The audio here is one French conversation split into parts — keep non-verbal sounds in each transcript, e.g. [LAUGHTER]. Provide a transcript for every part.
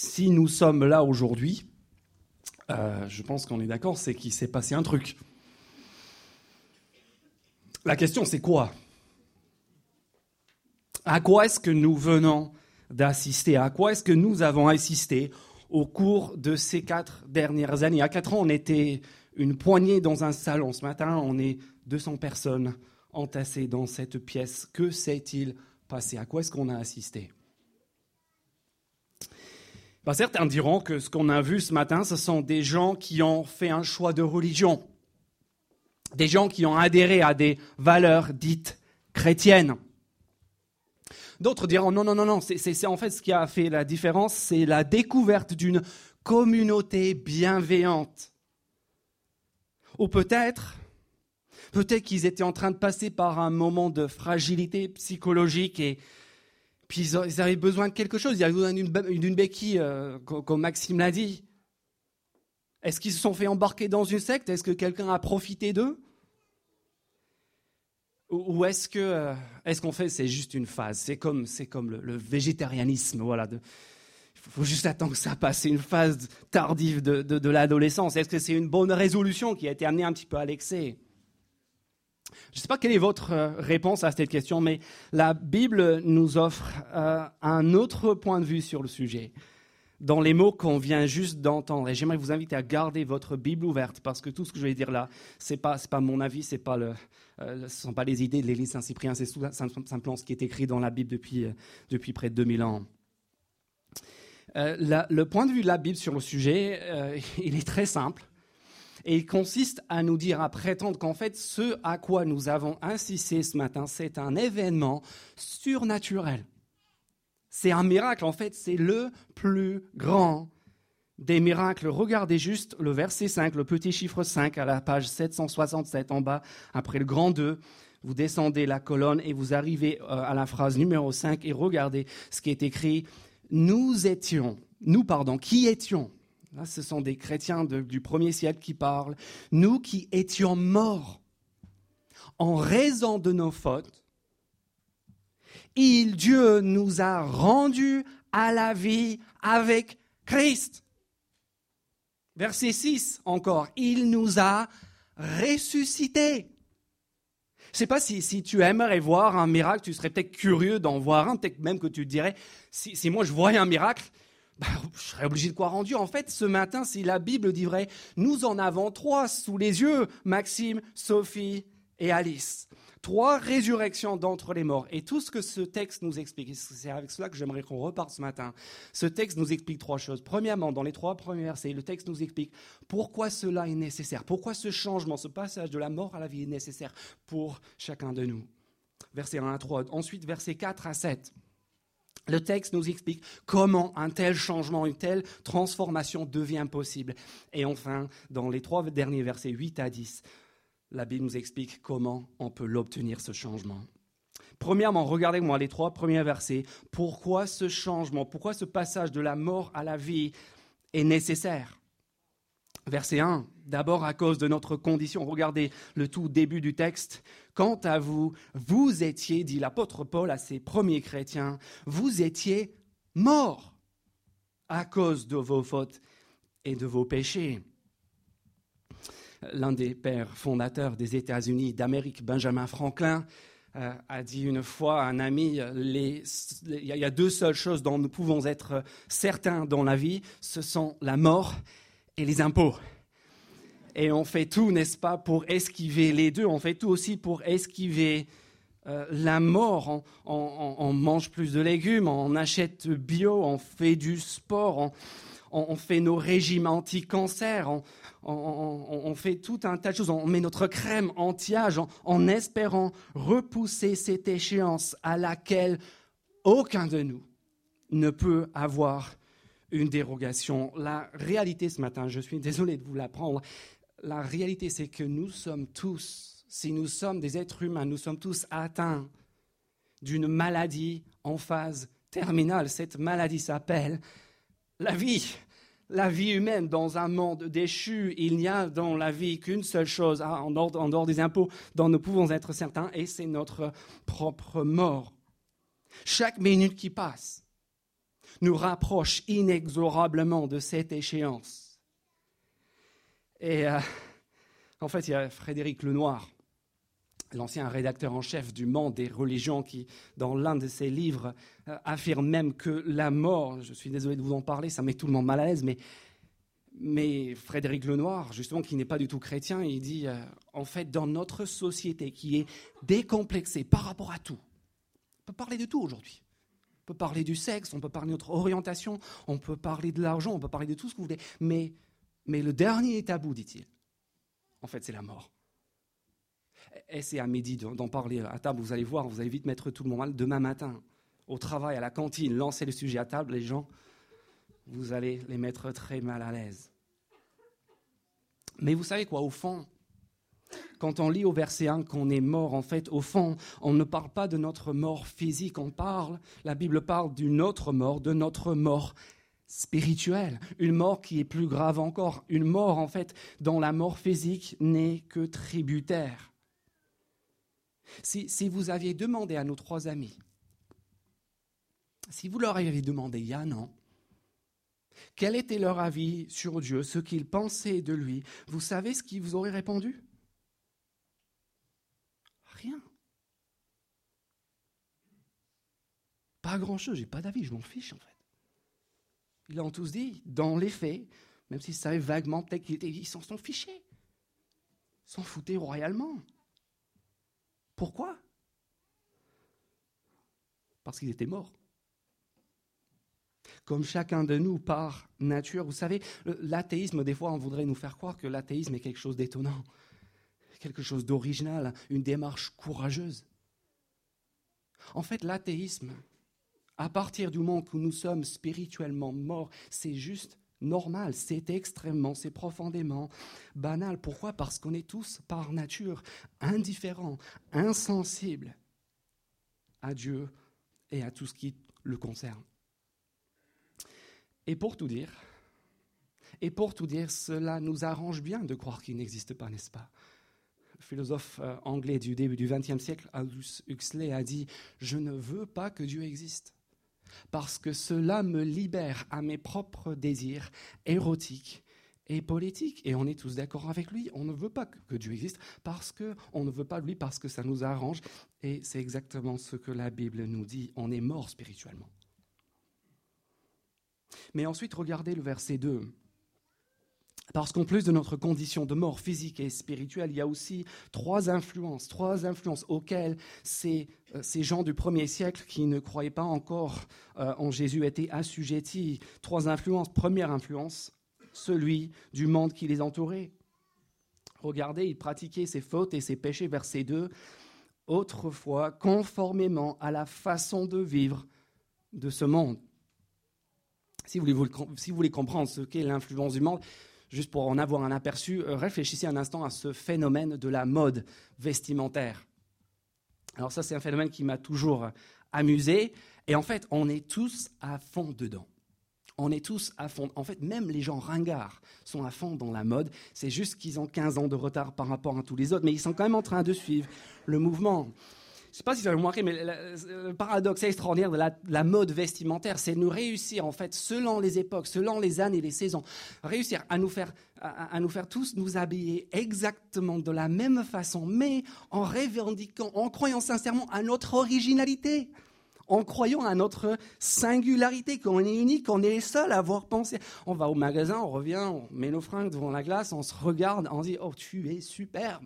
si nous sommes là aujourd'hui, euh, je pense qu'on est d'accord, c'est qu'il s'est passé un truc. La question, c'est quoi? À quoi est-ce que nous venons d'assister? À quoi est-ce que nous avons assisté au cours de ces quatre dernières années? À quatre ans, on était une poignée dans un salon. Ce matin, on est 200 personnes entassées dans cette pièce. Que s'est-il passé? À quoi est-ce qu'on a assisté? Certains diront que ce qu'on a vu ce matin, ce sont des gens qui ont fait un choix de religion des gens qui ont adhéré à des valeurs dites chrétiennes. D'autres diront non, non, non, non, c'est en fait ce qui a fait la différence, c'est la découverte d'une communauté bienveillante. Ou peut-être, peut-être qu'ils étaient en train de passer par un moment de fragilité psychologique et puis ils avaient besoin de quelque chose, ils avaient besoin d'une béquille, euh, comme Maxime l'a dit. Est-ce qu'ils se sont fait embarquer dans une secte? Est-ce que quelqu'un a profité d'eux? Ou est-ce que euh, est-ce qu'on fait c'est juste une phase? C'est comme comme le, végétarianisme, voilà. il faut juste attendre que ça passe. C'est une phase tardive de l'adolescence. Est-ce que c'est une bonne résolution qui a été amenée un petit peu à l'excès? Je ne sais pas quelle est votre euh, réponse à cette question, mais la Bible nous offre euh, un autre point de vue sur le sujet dans les mots qu'on vient juste d'entendre. Et j'aimerais vous inviter à garder votre Bible ouverte parce que tout ce que je vais dire là, ce n'est pas, pas mon avis, euh, ce ne sont pas les idées de l'Église Saint-Cyprien, c'est simplement ce qui est écrit dans la Bible depuis, depuis près de 2000 ans. Le point de vue de la Bible sur le sujet, [LAUGHS] il est très simple. Et il consiste à nous dire, à prétendre qu'en fait, ce à quoi nous avons insisté ce matin, c'est un événement surnaturel. C'est un miracle, en fait, c'est le plus grand des miracles. Regardez juste le verset 5, le petit chiffre 5 à la page 767 en bas, après le grand 2. Vous descendez la colonne et vous arrivez euh, à la phrase numéro 5 et regardez ce qui est écrit. Nous étions, nous pardon, qui étions ce sont des chrétiens du premier siècle qui parlent. Nous qui étions morts en raison de nos fautes, il, Dieu, nous a rendus à la vie avec Christ. Verset 6 encore, il nous a ressuscités. Je ne sais pas si, si, tu aimerais voir un miracle, tu serais peut-être curieux d'en voir un, peut-être même que tu dirais, si, si moi je voyais un miracle, [LAUGHS] je serais obligé de croire en Dieu. En fait, ce matin, si la Bible dit vrai, nous en avons trois sous les yeux, Maxime, Sophie et Alice trois résurrections d'entre les morts. Et tout ce que ce texte nous explique, c'est avec cela que j'aimerais qu'on reparte ce matin, ce texte nous explique trois choses. Premièrement, dans les trois premiers versets, le texte nous explique pourquoi cela est nécessaire, pourquoi ce changement, ce passage de la mort à la vie est nécessaire pour chacun de nous. Verset 1 à 3. Ensuite, versets 4 à 7. Le texte nous explique comment un tel changement, une telle transformation devient possible. Et enfin, dans les trois derniers versets 8 à 10, la Bible nous explique comment on peut l'obtenir, ce changement. Premièrement, regardez-moi les trois premiers versets. Pourquoi ce changement, pourquoi ce passage de la mort à la vie est nécessaire? Verset 1, d'abord à cause de notre condition. Regardez le tout début du texte. Quant à vous, vous étiez, dit l'apôtre Paul à ses premiers chrétiens, vous étiez morts à cause de vos fautes et de vos péchés l'un des pères fondateurs des États-Unis d'Amérique, Benjamin Franklin, euh, a dit une fois à un ami, il y a deux seules choses dont nous pouvons être certains dans la vie, ce sont la mort et les impôts. Et on fait tout, n'est-ce pas, pour esquiver les deux. On fait tout aussi pour esquiver euh, la mort. On, mange plus de légumes, on achète bio, on fait du sport, on, fait nos régimes anti-cancer, on, fait tout un tas de choses. On met notre crème anti-âge en, espérant repousser cette échéance à laquelle aucun de nous ne peut avoir une dérogation. La réalité ce matin, je suis désolé de vous l'apprendre, la réalité c'est que nous sommes tous, si nous sommes des êtres humains, nous sommes tous atteints d'une maladie en phase terminale. Cette maladie s'appelle la vie la vie humaine dans un monde déchu, il n'y a dans la vie qu'une seule chose, ah, en, dehors, des impôts, dont nous pouvons être certains, et c'est notre propre mort. Chaque minute qui passe, nous rapproche inexorablement de cette échéance. Et euh, en fait, il y a Frédéric Lenoir, l'ancien rédacteur en chef du Monde des religions, qui, dans l'un de ses livres, euh, affirme même que la mort, je suis désolé de vous en parler, ça met tout le monde mal à l'aise, mais, Frédéric Lenoir, justement, qui n'est pas du tout chrétien, il dit, euh, en fait, dans notre société qui est décomplexée par rapport à tout, on peut parler de tout aujourd'hui. On peut parler du sexe, on peut parler de notre orientation, on peut parler de l'argent, on peut parler de tout ce que vous voulez, mais, mais le dernier tabou, dit-il, en fait, c'est la mort. Et c'est à midi d'en parler à table. Vous allez voir, vous allez vite mettre tout le monde mal. Demain matin, au travail, à la cantine, lancez le sujet à table, les gens, vous allez les mettre très mal à l'aise. Mais vous savez quoi, au fond, quand on lit au verset 1 qu'on est mort, en fait, au fond, on ne parle pas de notre mort physique, on parle, la Bible parle d'une autre mort, de notre mort spirituelle, une mort qui est plus grave encore, une mort, en fait, dont la mort physique n'est que tributaire. Si, vous aviez demandé à nos trois amis, si vous leur aviez demandé il quel était leur avis sur Dieu, ce qu'ils pensaient de lui, vous savez ce qu'ils vous auraient répondu? Rien. Pas grand-chose, j'ai pas d'avis, je m'en fiche en fait. Ils l'ont tous dit, dans les faits, même s'ils savaient vaguement, peut-être qu'ils s'en sont fichés. Ils s'en foutaient royalement. Pourquoi? Parce qu'il était mort. Comme chacun de nous par nature, vous savez, l'athéisme, des fois, on voudrait nous faire croire que l'athéisme est quelque chose d'étonnant, quelque chose d'original, une démarche courageuse. En fait, l'athéisme, à partir du moment où nous sommes spirituellement morts, c'est juste normal, c'est extrêmement, c'est profondément banal. Pourquoi? Parce qu'on est tous par nature indifférents, insensibles à Dieu et à tout ce qui le concerne. Et pour tout dire, et pour tout dire, cela nous arrange bien de croire qu'il n'existe pas, n'est-ce pas? Philosophe euh, anglais du début du XXe siècle, Aldous Huxley, a dit Je ne veux pas que Dieu existe parce que cela me libère à mes propres désirs érotiques et politiques. Et on est tous d'accord avec lui. On ne veut pas que Dieu existe parce qu'on ne veut pas lui, parce que ça nous arrange. Et c'est exactement ce que la Bible nous dit. On est mort spirituellement. Mais ensuite, regardez le verset 2. Parce qu'en plus de notre condition de mort physique et spirituelle, il y a aussi trois influences, trois influences auxquelles ces, euh, ces gens du premier siècle qui ne croyaient pas encore euh, en Jésus étaient assujettis. Trois influences. Première influence, celui du monde qui les entourait. Regardez, ils pratiquaient ces fautes et ces péchés, verset 2, autrefois conformément à la façon de vivre de ce monde. Si vous voulez comprendre ce qu'est l'influence du monde, juste pour en avoir un aperçu, euh, réfléchissez un instant à ce phénomène de la mode vestimentaire. Alors ça, c'est un phénomène qui m'a toujours amusé. Et en fait, on est tous à fond dedans. On est tous à fond. En fait, même les gens ringards sont à fond dans la mode. C'est juste qu'ils ont 15 ans de retard par rapport à tous les autres, mais ils sont quand même en train de suivre le mouvement. Je ne sais pas si vous avez remarqué, mais le, paradoxe extraordinaire de la, mode vestimentaire, c'est nous réussir, en fait, selon les époques, selon les années, les saisons, réussir à nous faire, à, nous faire tous nous habiller exactement de la même façon, mais en revendiquant, en croyant sincèrement à notre originalité en croyant à notre singularité, qu'on est unique, qu'on est les seuls à avoir pensé. On va au magasin, on revient, on met nos fringues devant la glace, on se regarde, on se dit Oh, tu es superbe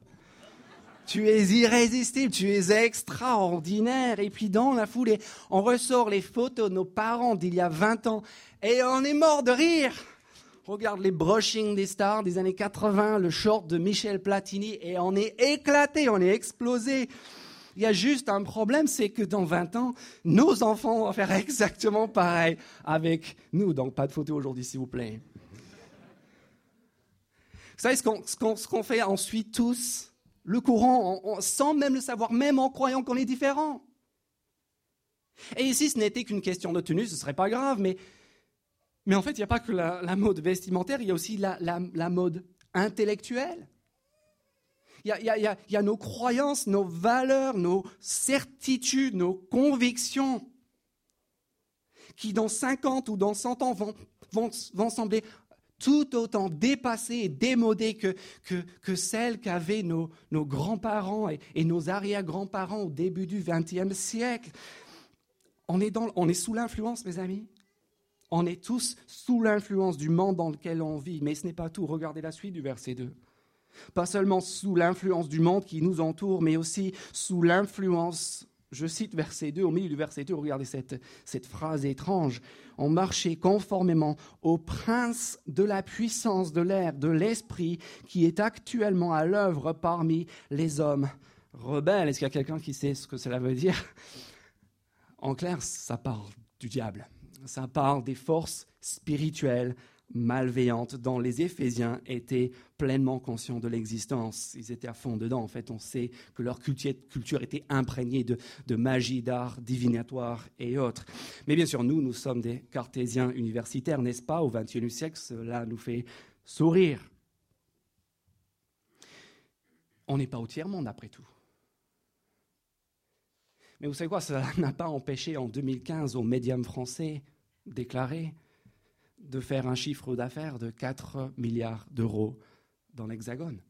tu es irrésistible, tu es extraordinaire. Et puis dans la foulée, on ressort les photos de nos parents d'il y a 20 ans et on est mort de rire. Regarde les brushing des stars des années 80, le short de Michel Platini et on est éclaté, on est explosé. Il y a juste un problème, c'est que dans 20 ans, nos enfants vont faire exactement pareil avec nous. Donc pas de photos aujourd'hui, s'il vous plaît. Vous savez ce qu'on fait ensuite tous? Le courant sans même le savoir, même en croyant qu'on est différent. Et ici, ce n'était qu'une question de tenue, ce ne serait pas grave, mais, mais en fait, il n'y a pas que la, mode vestimentaire, il y a aussi la, mode intellectuelle. Il y, a, il y, a, nos croyances, nos valeurs, nos certitudes, nos convictions qui dans 50 ou dans 100 ans vont, vont, vont sembler tout autant dépassées et démodées que, que, que celles qu'avaient nos, nos grands-parents et, et, nos arrière-grands-parents au début du XXe siècle. On est, dans, on est sous l'influence, mes amis. On est tous sous l'influence du monde dans lequel on vit. Mais ce n'est pas tout. Regardez la suite du verset 2. Pas seulement sous l'influence du monde qui nous entoure, mais aussi sous l'influence, je cite verset 2, au milieu du verset 2, regardez cette, cette phrase étrange, on marchait conformément au prince de la puissance de l'air, de l'esprit qui est actuellement à l'œuvre parmi les hommes rebelles. Est-ce qu'il y a quelqu'un qui sait ce que cela veut dire? En clair, ça parle du diable. Ça parle des forces spirituelles malveillantes dont les Éphésiens étaient pleinement conscients de l'existence. Ils étaient à fond dedans. En fait, on sait que leur culture était imprégnée de, magie, d'art divinatoire et autres. Mais bien sûr, nous, nous sommes des cartésiens universitaires, n'est-ce pas? Au XXIe siècle, cela nous fait sourire. On n'est pas au tiers-monde, après tout. Mais vous savez quoi, cela n'a pas empêché en 2015 au médium français déclaré de faire un chiffre d'affaires de 4 milliards d'euros dans l'Hexagone.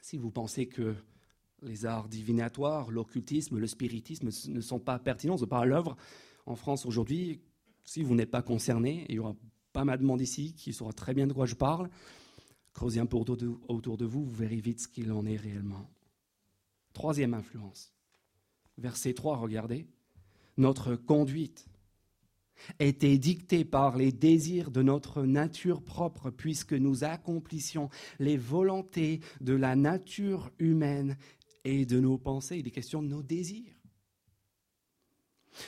Si vous pensez que les arts divinatoires, l'occultisme, le spiritisme ne sont pas pertinents, ne sont pas à l'œuvre en France aujourd'hui, si vous n'êtes pas concerné, il y aura pas mal de monde ici qui saura très bien de quoi je parle, creusez un peu autour de, autour de vous, vous verrez vite ce qu'il en est réellement. Troisième influence. Verset 3, regardez. Notre conduite était dictée par les désirs de notre nature propre, puisque nous accomplissions les volontés de la nature humaine et de nos pensées. Il est question de nos désirs.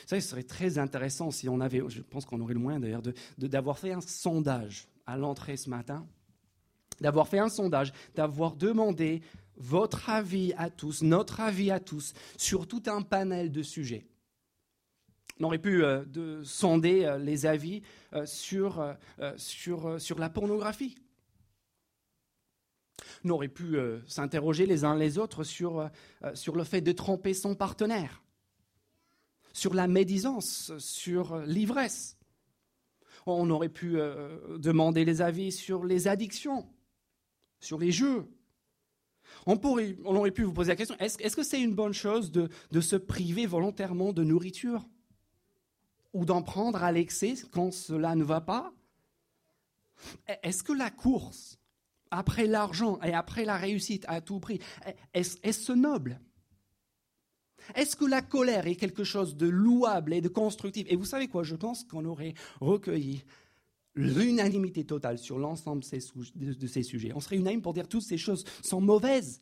Ça, ce serait très intéressant si on avait, je pense qu'on aurait le moyen d'ailleurs, d'avoir fait un sondage à l'entrée ce matin, d'avoir fait un sondage, d'avoir demandé votre avis à tous, notre avis à tous, sur tout un panel de sujets. On aurait pu euh, de sonder euh, les avis euh, sur, la pornographie. On aurait pu s'interroger les uns les autres sur, le fait de tromper son partenaire, sur la médisance, sur l'ivresse. On aurait pu demander les avis sur les addictions, sur les jeux, on, aurait pu vous poser la question, est-ce, que c'est une bonne chose de se priver volontairement de nourriture? Ou d'en prendre à l'excès quand cela ne va pas? Est-ce que la course après l'argent et après la réussite à tout prix, est-ce, est-ce noble? Est-ce que la colère est quelque chose de louable et de constructif? Et vous savez quoi? Je pense qu'on aurait recueilli l'unanimité totale sur l'ensemble de ces sujets. On serait unanime pour dire toutes ces choses sont mauvaises.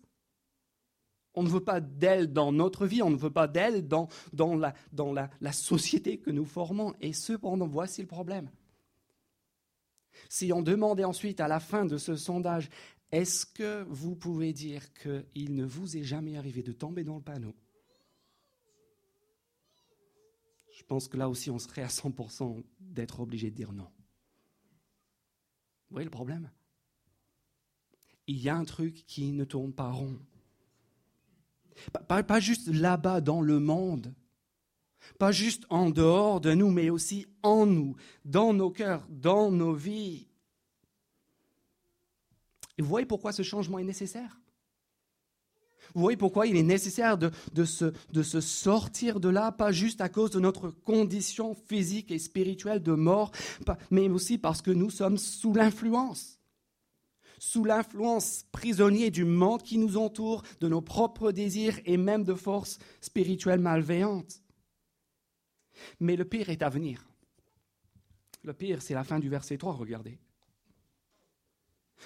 On ne veut pas d'elles dans notre vie, on ne veut pas d'elles dans, dans, la, dans la, la société que nous formons. Et cependant, voici le problème. Si on demandait ensuite à la fin de ce sondage, est-ce que vous pouvez dire qu'il ne vous est jamais arrivé de tomber dans le panneau? Je pense que là aussi, on serait à 100% d'être obligé de dire non. Vous voyez le problème? Il y a un truc qui ne tourne pas rond. Pas, juste là-bas dans le monde, pas juste en dehors de nous, mais aussi en nous, dans nos cœurs, dans nos vies. Et vous voyez pourquoi ce changement est nécessaire? Vous voyez pourquoi il est nécessaire de, se, sortir de là, pas juste à cause de notre condition physique et spirituelle de mort, mais aussi parce que nous sommes sous l'influence. Sous l'influence prisonnier du monde qui nous entoure, de nos propres désirs et même de forces spirituelles malveillantes. Mais le pire est à venir. Le pire, c'est la fin du verset 3, regardez.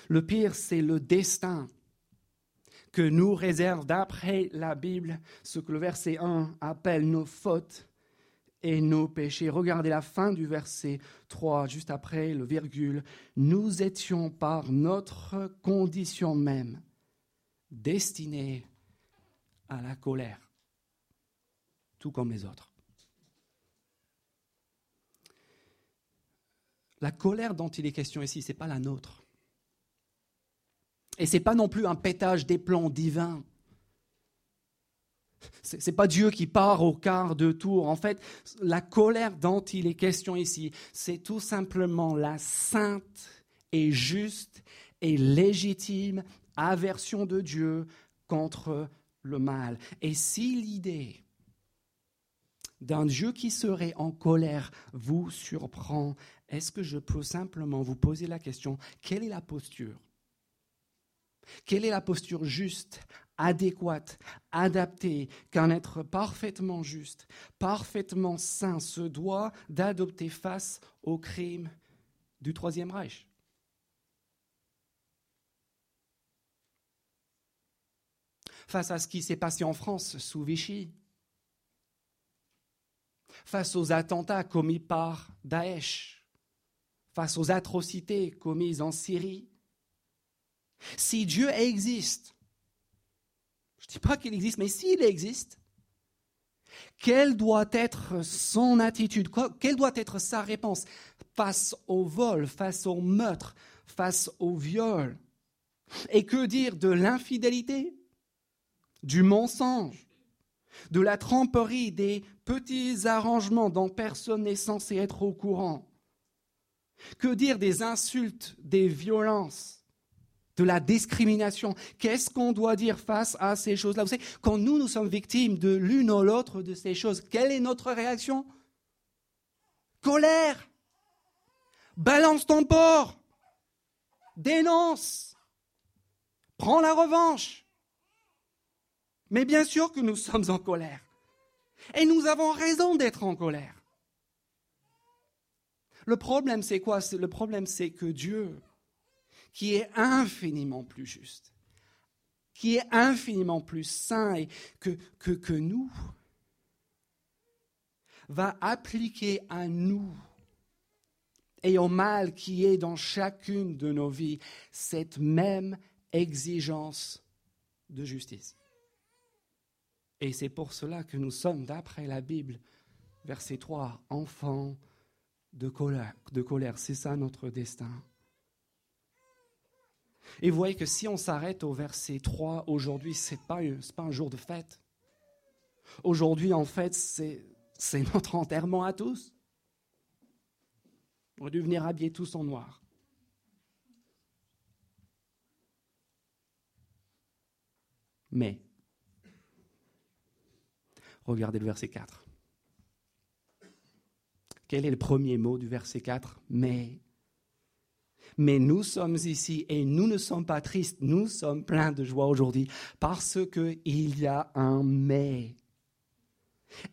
Le pire, c'est le destin que nous réserve, d'après la Bible, ce que le verset 1 appelle nos fautes et nos péchés. Regardez la fin du verset 3, juste après le virgule. Nous étions par notre condition même destinés à la colère, tout comme les autres. La colère dont il est question ici, ce n'est pas la nôtre. Et ce n'est pas non plus un pétage des plans divins. Ce n'est pas Dieu qui part au quart de tour. En fait, la colère dont il est question ici, c'est tout simplement la sainte et juste et légitime aversion de Dieu contre le mal. Et si l'idée d'un Dieu qui serait en colère vous surprend, est-ce que je peux simplement vous poser la question, quelle est la posture? Quelle est la posture juste, adéquate, adaptée qu'un être parfaitement juste, parfaitement saint se doit d'adopter face au crime du Troisième Reich. Face à ce qui s'est passé en France sous Vichy. Face aux attentats commis par Daesh, face aux atrocités commises en Syrie. Si Dieu existe, je ne dis pas qu'il existe, mais s'il existe, quelle doit être son attitude, quelle doit être sa réponse? Face au vol, face au meurtre, face au viol. Et que dire de l'infidélité, du mensonge, de la tremperie, des petits arrangements dont personne n'est censé être au courant? Que dire des insultes, des violences, de la discrimination. Qu'est-ce qu'on doit dire face à ces choses-là? Vous savez, quand nous, nous sommes victimes de l'une ou l'autre de ces choses, quelle est notre réaction? Colère. Balance ton porc. Dénonce. Prends la revanche. Mais bien sûr que nous sommes en colère. Et nous avons raison d'être en colère. Le problème, c'est quoi? Le problème, c'est que Dieu, qui est infiniment plus juste, qui est infiniment plus saint que, que, nous, va appliquer à nous et au mal qui est dans chacune de nos vies cette même exigence de justice. Et c'est pour cela que nous sommes, d'après la Bible, verset 3, enfants. De colère. C'est ça notre destin. Et vous voyez que si on s'arrête au verset 3 aujourd'hui, ce n'est pas, un jour de fête. Aujourd'hui, en fait, c'est notre enterrement à tous. On aurait dû venir habiller tous en noir. Mais Regardez le verset 4. Quel est le premier mot du verset 4 Mais. Mais nous sommes ici et nous ne sommes pas tristes, nous sommes pleins de joie aujourd'hui parce qu'il y a un mais.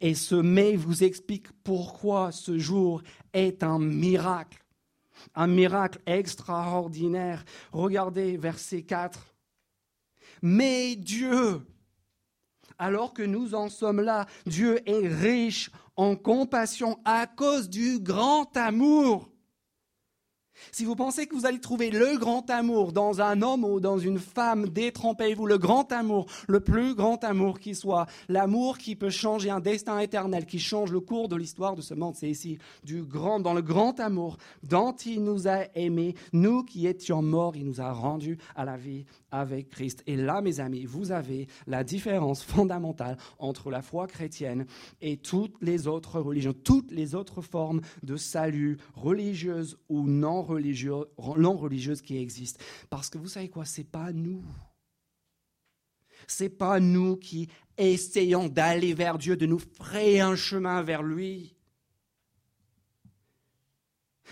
Et ce mais vous explique pourquoi ce jour est un miracle, un miracle extraordinaire. Regardez verset 4. Mais Dieu, alors que nous en sommes là. Dieu est riche en compassion à cause du grand amour si vous pensez que vous allez trouver le grand amour dans un homme ou dans une femme, détrompez-vous. Le grand amour, le plus grand amour qui soit, l'amour qui peut changer un destin éternel, qui change le cours de l'histoire de ce monde, c'est ici, du grand, dans le grand amour dont il nous a aimés, nous qui étions morts, il nous a rendus à la vie avec Christ. Et là, mes amis, vous avez la différence fondamentale entre la foi chrétienne et toutes les autres religions, toutes les autres formes de salut, religieuses ou non religieuse qui existe. Parce que vous savez quoi, c'est pas nous. C'est pas nous qui essayons d'aller vers Dieu, de nous frayer un chemin vers lui.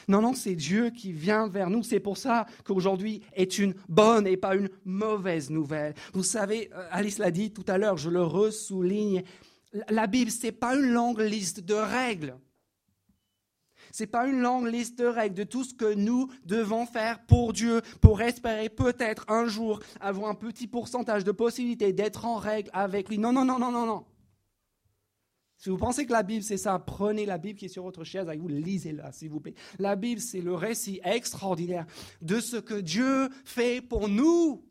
Non, non, c'est Dieu qui vient vers nous. C'est pour ça qu'aujourd'hui est une bonne et pas une mauvaise nouvelle. Vous savez, euh, Alice l'a dit tout à l'heure, je le ressouligne. La Bible, ce n'est pas une longue liste de règles. Ce n'est pas une longue liste de règles de tout ce que nous devons faire pour Dieu, pour espérer peut-être un jour avoir un petit pourcentage de possibilité d'être en règle avec lui. Non, non, non, non, non, non. Si vous pensez que la Bible, c'est ça, prenez la Bible qui est sur votre chaise avec vous, lisez-la, s'il vous plaît. La Bible, c'est le récit extraordinaire de ce que Dieu fait pour nous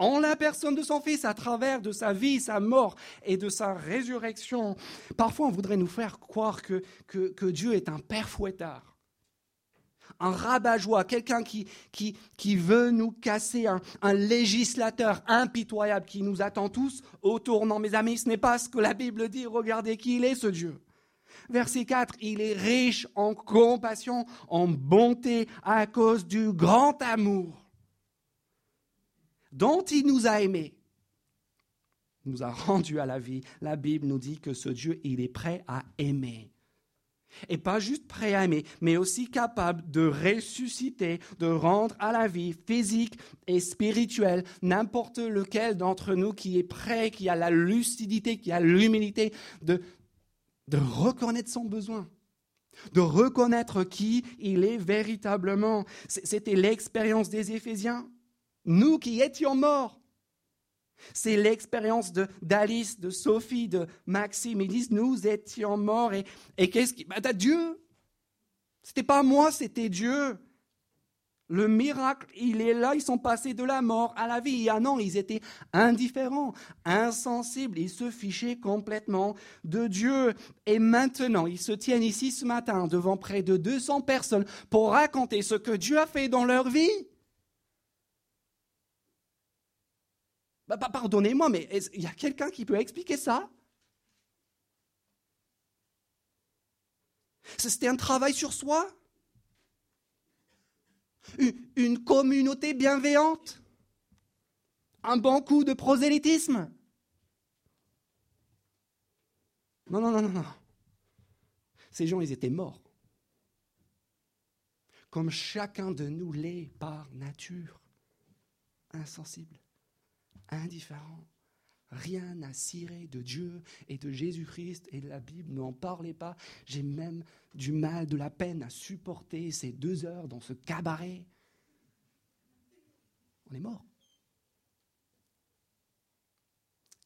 en la personne de son Fils, à travers de sa vie, sa mort et de sa résurrection. Parfois, on voudrait nous faire croire que, que, Dieu est un père fouettard. un rabat-joie, quelqu'un qui, qui, qui, veut nous casser, un, un, législateur impitoyable qui nous attend tous au tournant. Mes amis, ce n'est pas ce que la Bible dit. Regardez qui il est, ce Dieu. Verset 4, il est riche en compassion, en bonté, à cause du grand amour dont il nous a aimés, nous a rendus à la vie. La Bible nous dit que ce Dieu, il est prêt à aimer. Et pas juste prêt à aimer, mais aussi capable de ressusciter, de rendre à la vie physique et spirituelle n'importe lequel d'entre nous qui est prêt, qui a la lucidité, qui a l'humilité de, de reconnaître son besoin, de reconnaître qui il est véritablement. C'était l'expérience des Éphésiens. Nous qui étions morts. C'est l'expérience d'Alice, de, Sophie, de Maxime. Ils disent, nous étions morts. Et, qu'est-ce qui... Bah, Dieu. C'était pas moi, c'était Dieu. Le miracle, il est là, ils sont passés de la mort à la vie. Ah non, ils étaient indifférents, insensibles, ils se fichaient complètement de Dieu. Et maintenant, ils se tiennent ici ce matin devant près de 200 personnes pour raconter ce que Dieu a fait dans leur vie. Bah, pardonnez-moi, mais il y a quelqu'un qui peut expliquer ça? C'était un travail sur soi? Une communauté bienveillante? Un bon coup de prosélytisme? Non, non, non, non, non. Ces gens, ils étaient morts. Comme chacun de nous l'est par nature. Insensible indifférent. Rien à cirer de Dieu et de Jésus-Christ et de la Bible. N'en parlez pas. J'ai même du mal, de la peine à supporter ces deux heures dans ce cabaret. On est mort.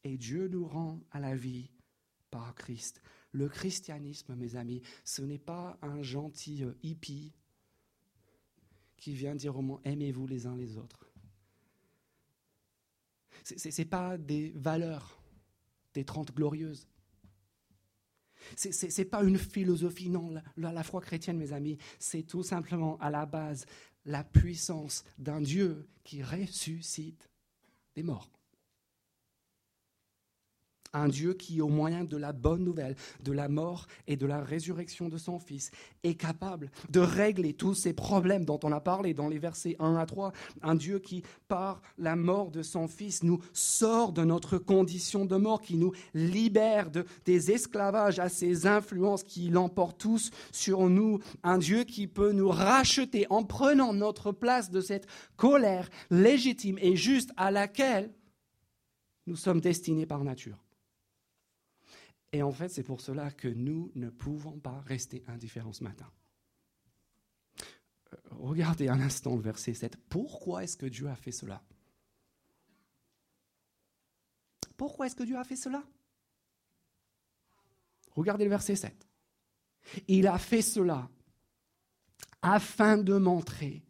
Et Dieu nous rend à la vie par Christ. Le christianisme, mes amis, ce n'est pas un gentil hippie qui vient dire au monde aimez-vous les uns les autres. Ce n'est pas des valeurs des Trente Glorieuses. Ce n'est pas une philosophie, non. La, la foi chrétienne, mes amis, c'est tout simplement à la base la puissance d'un Dieu qui ressuscite des morts un Dieu qui, au moyen de la bonne nouvelle, de la mort et de la résurrection de son Fils, est capable de régler tous ces problèmes dont on a parlé dans les versets 1 à 3. Un Dieu qui, par la mort de son Fils, nous sort de notre condition de mort, qui nous libère de, des esclavages à ses influences qui l'emportent tous sur nous. Un Dieu qui peut nous racheter en prenant notre place de cette colère légitime et juste à laquelle nous sommes destinés par nature. Et en fait, c'est pour cela que nous ne pouvons pas rester indifférents ce matin. Euh, regardez un instant le verset 7. Pourquoi est-ce que Dieu a fait cela? Pourquoi est-ce que Dieu a fait cela? Regardez le verset 7. Il a fait cela afin de montrer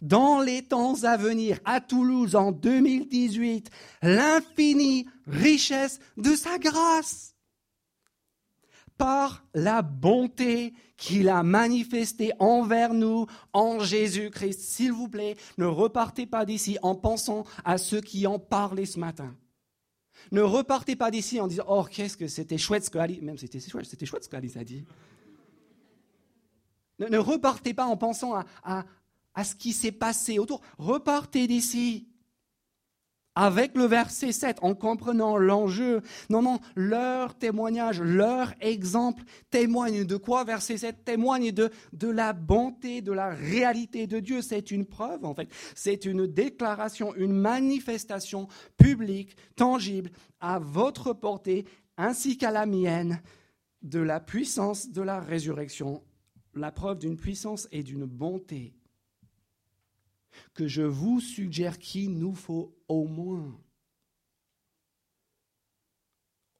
dans les temps à venir à Toulouse en 2018 l'infinie richesse de sa grâce par la bonté qu'il a manifestée envers nous en Jésus-Christ. S'il vous plaît, ne repartez pas d'ici en pensant à ceux qui en parlaient ce matin. Ne repartez pas d'ici en disant Oh, qu'est-ce que c'était chouette ce que Alice. Même c'était chouette, c'était chouette ce qu'Alice a dit. Ne, repartez pas en pensant à, à ce qui s'est passé autour. Repartez d'ici avec le verset 7, en comprenant l'enjeu. Non, non, leur témoignage, leur exemple témoigne de quoi? Verset 7 témoigne de, de la bonté, de la réalité de Dieu. C'est une preuve, en fait. C'est une déclaration, une manifestation publique, tangible, à votre portée, ainsi qu'à la mienne, de la puissance de la résurrection. La preuve d'une puissance et d'une bonté que je vous suggère qu'il nous faut au moins,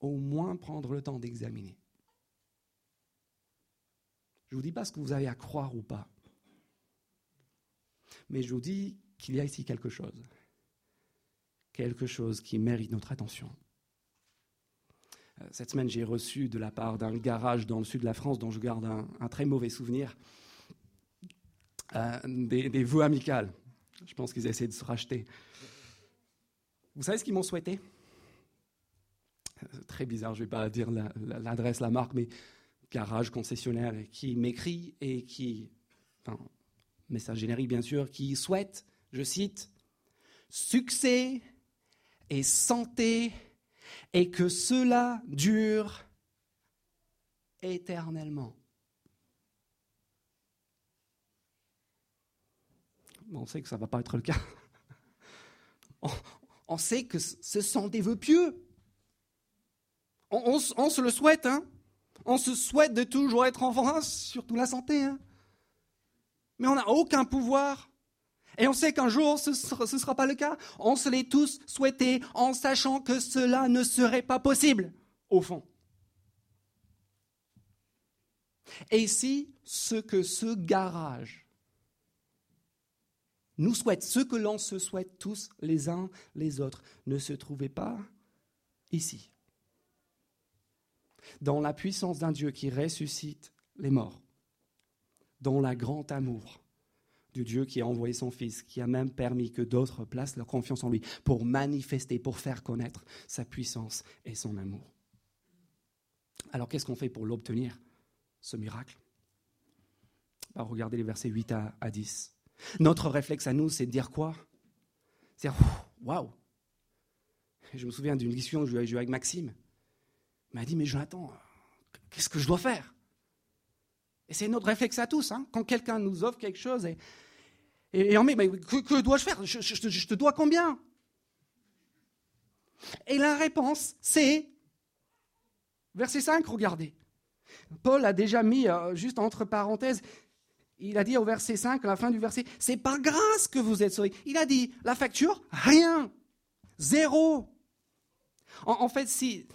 au moins prendre le temps d'examiner. Je ne vous dis pas ce que vous avez à croire ou pas, mais je vous dis qu'il y a ici quelque chose, quelque chose qui mérite notre attention. Euh, cette semaine, j'ai reçu de la part d'un garage dans le sud de la France dont je garde un, très mauvais souvenir euh, des, des vœux amicales. Je pense qu'ils essaient de se racheter. Vous savez ce qu'ils m'ont souhaité? Très bizarre, je ne vais pas dire l'adresse, la, marque, mais garage concessionnaire qui m'écrit et qui, enfin, message générique bien sûr, qui souhaite, je cite, succès et santé et que cela dure éternellement. On sait que ça ne va pas être le cas. [LAUGHS] On, sait que ce sont des vœux pieux. On, se le souhaite, hein. On se souhaite de toujours être en France, surtout la santé, hein. Mais on n'a aucun pouvoir. Et on sait qu'un jour, ce ne sera, pas le cas. On se l'est tous souhaité en sachant que cela ne serait pas possible, au fond. Et si ce que ce garage nous souhaite, ce que l'on se souhaite tous les uns les autres, ne se trouvait pas ici, dans la puissance d'un Dieu qui ressuscite les morts, dans la grand amour du Dieu qui a envoyé son Fils, qui a même permis que d'autres placent leur confiance en lui pour manifester, pour faire connaître sa puissance et son amour. Alors qu'est-ce qu'on fait pour l'obtenir, ce miracle? Bah, Regardez les versets 8 à, 10. Notre réflexe à nous, c'est de dire quoi? C'est waouh Je me souviens d'une discussion que j'ai eue avec Maxime. Il m'a dit Mais Jonathan, qu'est-ce que je dois faire? Et c'est notre réflexe à tous. Hein. Quand quelqu'un nous offre quelque chose et, et, on met, mais que, dois-je faire? Je, je, te dois combien? Et la réponse, c'est, verset 5, regardez. Paul a déjà mis, euh, juste entre parenthèses, il a dit au verset 5, à la fin du verset, c'est par grâce que vous êtes sauvés. Il a dit, la facture, rien, zéro. En, fait, si,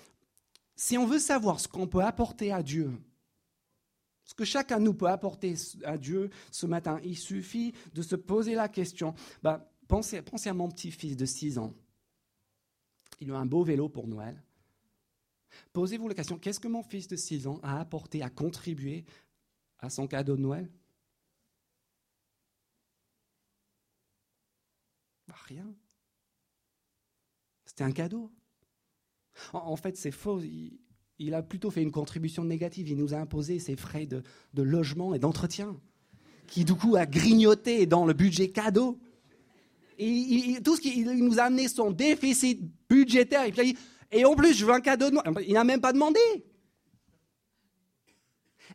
on veut savoir ce qu'on peut apporter à Dieu, ce que chacun de nous peut apporter à Dieu ce matin, il suffit de se poser la question. Bah, pensez, pensez à mon petit-fils de 6 ans. Il a un beau vélo pour Noël. Posez-vous la question, qu'est-ce que mon fils de 6 ans a apporté, a contribué à son cadeau de Noël? Rien. C'était un cadeau. En, fait, c'est faux il a plutôt fait une contribution négative. Il nous a imposé ses frais de, logement et d'entretien, qui du coup a grignoté dans le budget cadeau. Et tout ce nous a amené son déficit budgétaire. Et, et en plus, je veux un cadeau. De... Il n'a même pas demandé.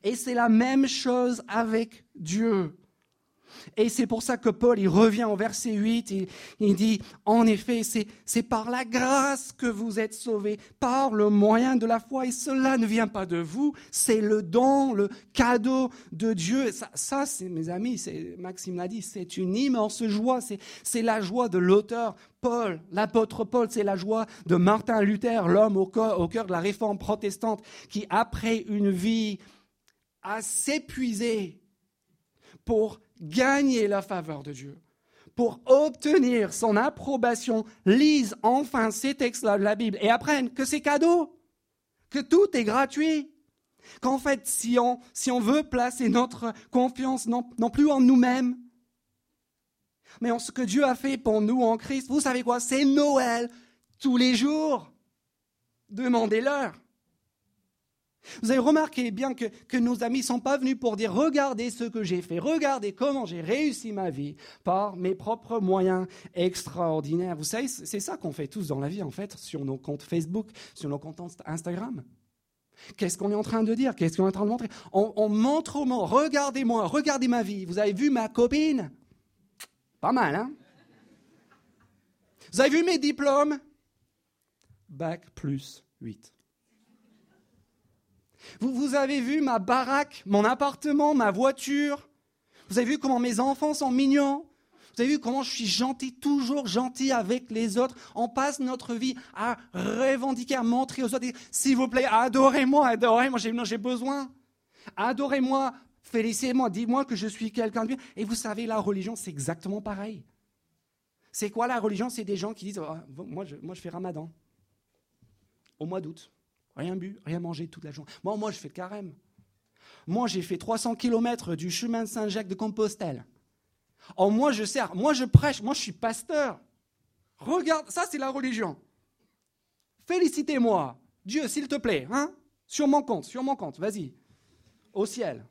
Et c'est la même chose avec Dieu. Et c'est pour ça que Paul, il revient au verset 8, il, dit, en effet, c'est par la grâce que vous êtes sauvés, par le moyen de la foi, et cela ne vient pas de vous, c'est le don, le cadeau de Dieu. Ça, mes amis, Maxime l'a dit, c'est une immense joie, c'est la joie de l'auteur Paul, l'apôtre Paul, c'est la joie de Martin Luther, l'homme au, au cœur de la réforme protestante, qui après une vie a s'épuisé pour gagner la faveur de Dieu, pour obtenir son approbation, lisent enfin ces textes-là de la Bible et apprennent que c'est cadeau, que tout est gratuit. Qu'en fait, si on, veut placer notre confiance non, non plus en nous-mêmes, mais en ce que Dieu a fait pour nous en Christ, vous savez quoi? C'est Noël tous les jours. Demandez-leur. Vous avez remarqué bien que, nos amis ne sont pas venus pour dire regardez ce que j'ai fait, regardez comment j'ai réussi ma vie par mes propres moyens extraordinaires. Vous savez, c'est ça qu'on fait tous dans la vie en fait, sur nos comptes Facebook, sur nos comptes Instagram. Qu'est-ce qu'on est en train de dire? Qu'est-ce qu'on est en train de montrer? On, montre au monde, regardez-moi, regardez ma vie. Vous avez vu ma copine? Pas mal, hein? Vous avez vu mes diplômes? Bac plus 8. Vous, avez vu ma baraque, mon appartement, ma voiture? Vous avez vu comment mes enfants sont mignons? Vous avez vu comment je suis gentil, toujours gentil avec les autres? On passe notre vie à revendiquer, à montrer aux autres, s'il vous plaît, adorez-moi, adorez-moi, j'ai besoin. Adorez-moi, félicitez-moi, dis-moi que je suis quelqu'un de bien. Et vous savez, la religion, c'est exactement pareil. C'est quoi la religion? C'est des gens qui disent, je, moi je fais ramadan au mois d'août. Rien bu, rien mangé toute la journée. Moi, moi, je fais carême. Moi, j'ai fait 300 km du chemin de Saint-Jacques de Compostelle. Oh, moi je sers, moi je prêche, moi je suis pasteur. Regarde, ça c'est la religion. Félicitez-moi. Dieu, s'il te plaît, hein Sur mon compte, sur mon compte, vas-y. Au ciel.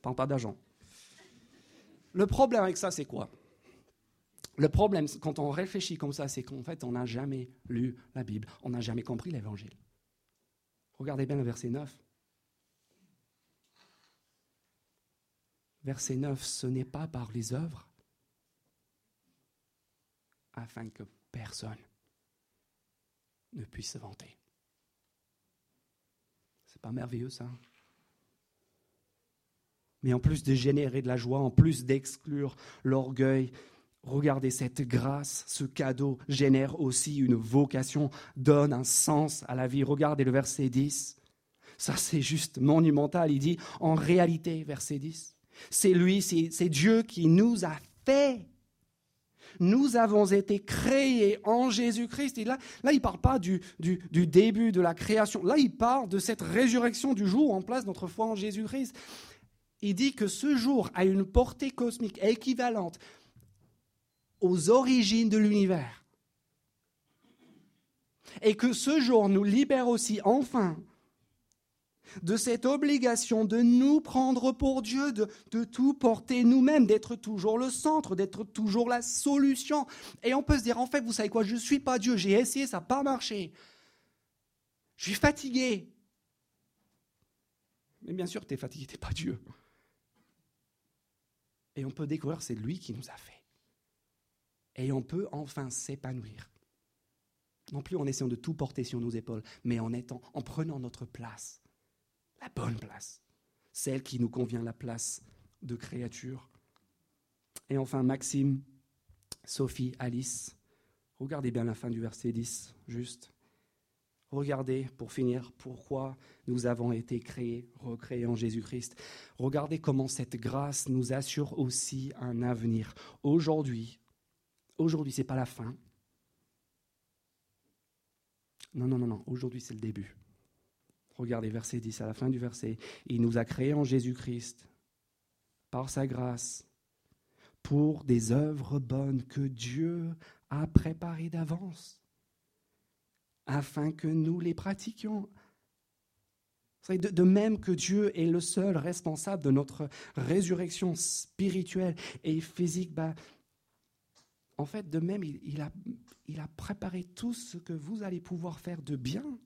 Pas pas d'argent. Le problème avec ça, c'est quoi? Le problème, quand on réfléchit comme ça, c'est qu'en fait, on n'a jamais lu la Bible, on n'a jamais compris l'Évangile. Regardez bien le verset 9. Verset 9, ce n'est pas par les œuvres afin que personne ne puisse se vanter. C'est pas merveilleux ça Mais en plus de générer de la joie, en plus d'exclure l'orgueil, regardez cette grâce, ce cadeau génère aussi une vocation, donne un sens à la vie. Regardez le verset 10. Ça c'est juste monumental. Il dit en réalité, verset 10, c'est lui, c'est Dieu qui nous a fait nous avons été créés en Jésus-Christ. Et là, là il ne parle pas du, du, début de la création. Là, il parle de cette résurrection du jour en place notre foi en Jésus-Christ. Il dit que ce jour a une portée cosmique équivalente aux origines de l'univers. Et que ce jour nous libère aussi enfin de cette obligation de nous prendre pour Dieu, de, tout porter nous-mêmes, d'être toujours le centre, d'être toujours la solution. Et on peut se dire, en fait, vous savez quoi, je ne suis pas Dieu, j'ai essayé, ça n'a pas marché. Je suis fatigué. Mais bien sûr, tu es fatigué, tu n'es pas Dieu. Et on peut découvrir, c'est lui qui nous a fait. Et on peut enfin s'épanouir. Non plus en essayant de tout porter sur nos épaules, mais en étant, en prenant notre place la bonne place, celle qui nous convient, la place de créature. Et enfin, Maxime, Sophie, Alice, regardez bien la fin du verset 10, juste. Regardez, pour finir, pourquoi nous avons été créés, recréés en Jésus-Christ. Regardez comment cette grâce nous assure aussi un avenir. Aujourd'hui, aujourd'hui, ce n'est pas la fin. Non, non, non, non, aujourd'hui, c'est le début. Regardez verset 10 à la fin du verset. Il nous a créés en Jésus-Christ par sa grâce pour des œuvres bonnes que Dieu a préparées d'avance afin que nous les pratiquions. De, même que Dieu est le seul responsable de notre résurrection spirituelle et physique, bah, en fait, de même, il, a, a préparé tout ce que vous allez pouvoir faire de bien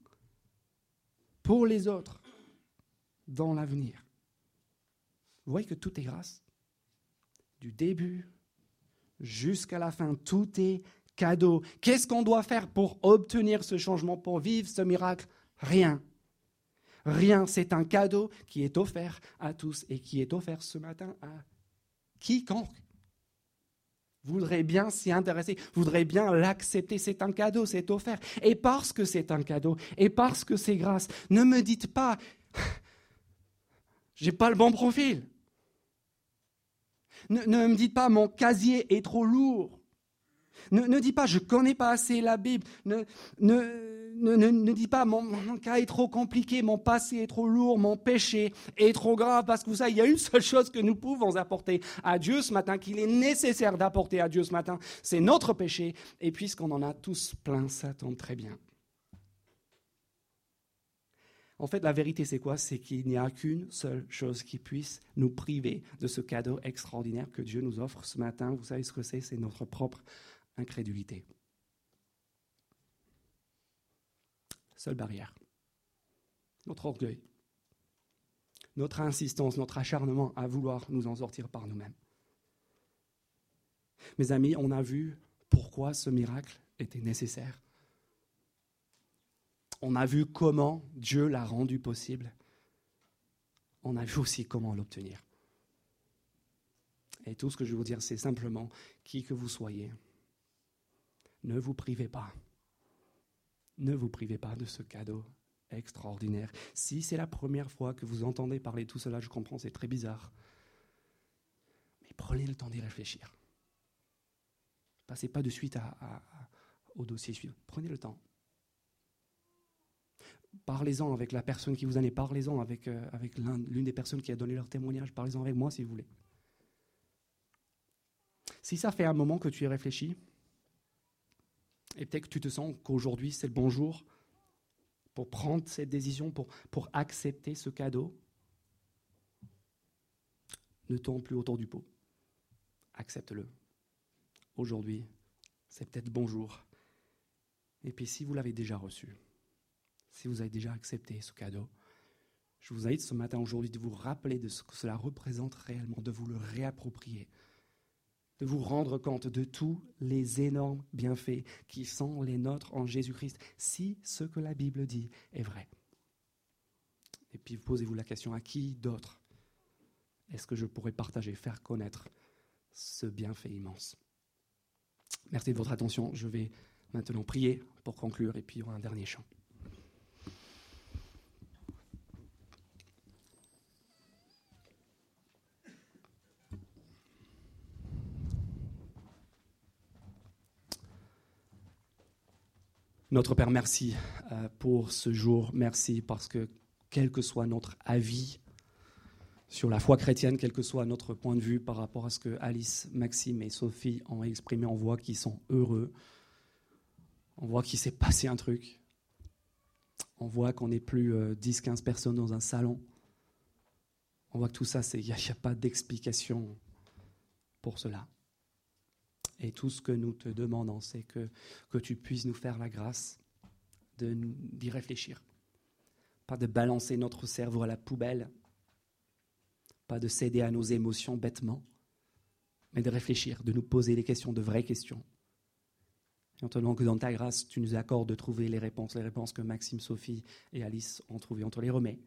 pour les autres dans l'avenir. Vous voyez que tout est grâce. Du début jusqu'à la fin, tout est cadeau. Qu'est-ce qu'on doit faire pour obtenir ce changement, pour vivre ce miracle? Rien. Rien, c'est un cadeau qui est offert à tous et qui est offert ce matin à quiconque voudrait bien s'y intéresser, voudrait bien l'accepter. C'est un cadeau, c'est offert. Et parce que c'est un cadeau, et parce que c'est grâce, ne me dites pas, j'ai pas le bon profil. Ne, me dites pas, mon casier est trop lourd. Ne, ne dites pas, je connais pas assez la Bible. Ne, ne, dis pas mon, cas est trop compliqué, mon passé est trop lourd, mon péché est trop grave, parce que vous savez, il y a une seule chose que nous pouvons apporter à Dieu ce matin, qu'il est nécessaire d'apporter à Dieu ce matin, c'est notre péché. Et puisqu'on en a tous plein, ça tombe très bien. En fait, la vérité, c'est quoi? C'est qu'il n'y a qu'une seule chose qui puisse nous priver de ce cadeau extraordinaire que Dieu nous offre ce matin. Vous savez ce que c'est? C'est notre propre incrédulité. Seule barrière. Notre orgueil. Notre insistance, notre acharnement à vouloir nous en sortir par nous-mêmes. Mes amis, on a vu pourquoi ce miracle était nécessaire. On a vu comment Dieu l'a rendu possible. On a vu aussi comment l'obtenir. Et tout ce que je veux vous dire, c'est simplement, qui que vous soyez, ne vous privez pas ne vous privez pas de ce cadeau extraordinaire. Si c'est la première fois que vous entendez parler tout cela, je comprends, c'est très bizarre. Mais prenez le temps d'y réfléchir. Passez pas de suite au dossier suivant. Prenez le temps. Parlez-en avec la personne qui vous en est, parlez-en avec, euh, avec l'une des personnes qui a donné leur témoignage, parlez-en avec moi si vous voulez. Si ça fait un moment que tu y réfléchis, et peut-être que tu te sens qu'aujourd'hui c'est le bon jour pour prendre cette décision, pour, pour accepter ce cadeau, ne tourne plus autour du pot. Accepte-le. Aujourd'hui, c'est peut-être le bon jour. Et puis si vous l'avez déjà reçu, si vous avez déjà accepté ce cadeau, je vous invite ce matin aujourd'hui de vous rappeler de ce que cela représente réellement, de vous le réapproprier, de vous rendre compte de tous les énormes bienfaits qui sont les nôtres en Jésus-Christ, si ce que la Bible dit est vrai. Et puis posez-vous la question, à qui d'autre est-ce que je pourrais partager, faire connaître ce bienfait immense? Merci de votre attention. Je vais maintenant prier pour conclure et puis aura un dernier chant. Notre Père, merci euh, pour ce jour. Merci parce que quel que soit notre avis sur la foi chrétienne, quel que soit notre point de vue par rapport à ce que Alice, Maxime et Sophie ont exprimé, on voit qu'ils sont heureux. On voit qu'il s'est passé un truc. On voit qu'on n'est plus 10-15 euh, personnes dans un salon. On voit que tout ça, il n'y a, pas d'explication pour cela. Et tout ce que nous te demandons, c'est que, que tu puisses nous faire la grâce d'y réfléchir. Pas de balancer notre cerveau à la poubelle, pas de céder à nos émotions bêtement, mais de réfléchir, de nous poser des questions, de vraies questions. Et on te que dans ta grâce, tu nous accordes de trouver les réponses, les réponses que Maxime, Sophie et Alice ont trouvées. On te les remet.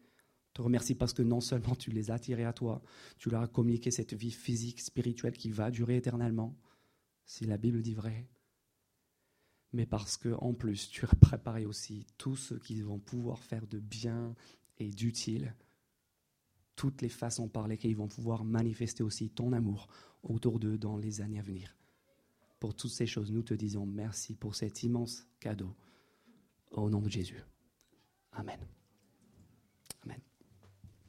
te remercie parce que non seulement tu les as attirés à toi, tu leur as communiqué cette vie physique, spirituelle qui va durer éternellement, si la Bible dit vrai, mais parce que en plus tu as préparé aussi tout ce qu'ils vont pouvoir faire de bien et d'utile toutes les façons par lesquelles ils vont pouvoir manifester aussi ton amour autour d'eux dans les années à venir. Pour toutes ces choses, nous te disons merci pour cet immense cadeau. Au nom de Jésus. Amen.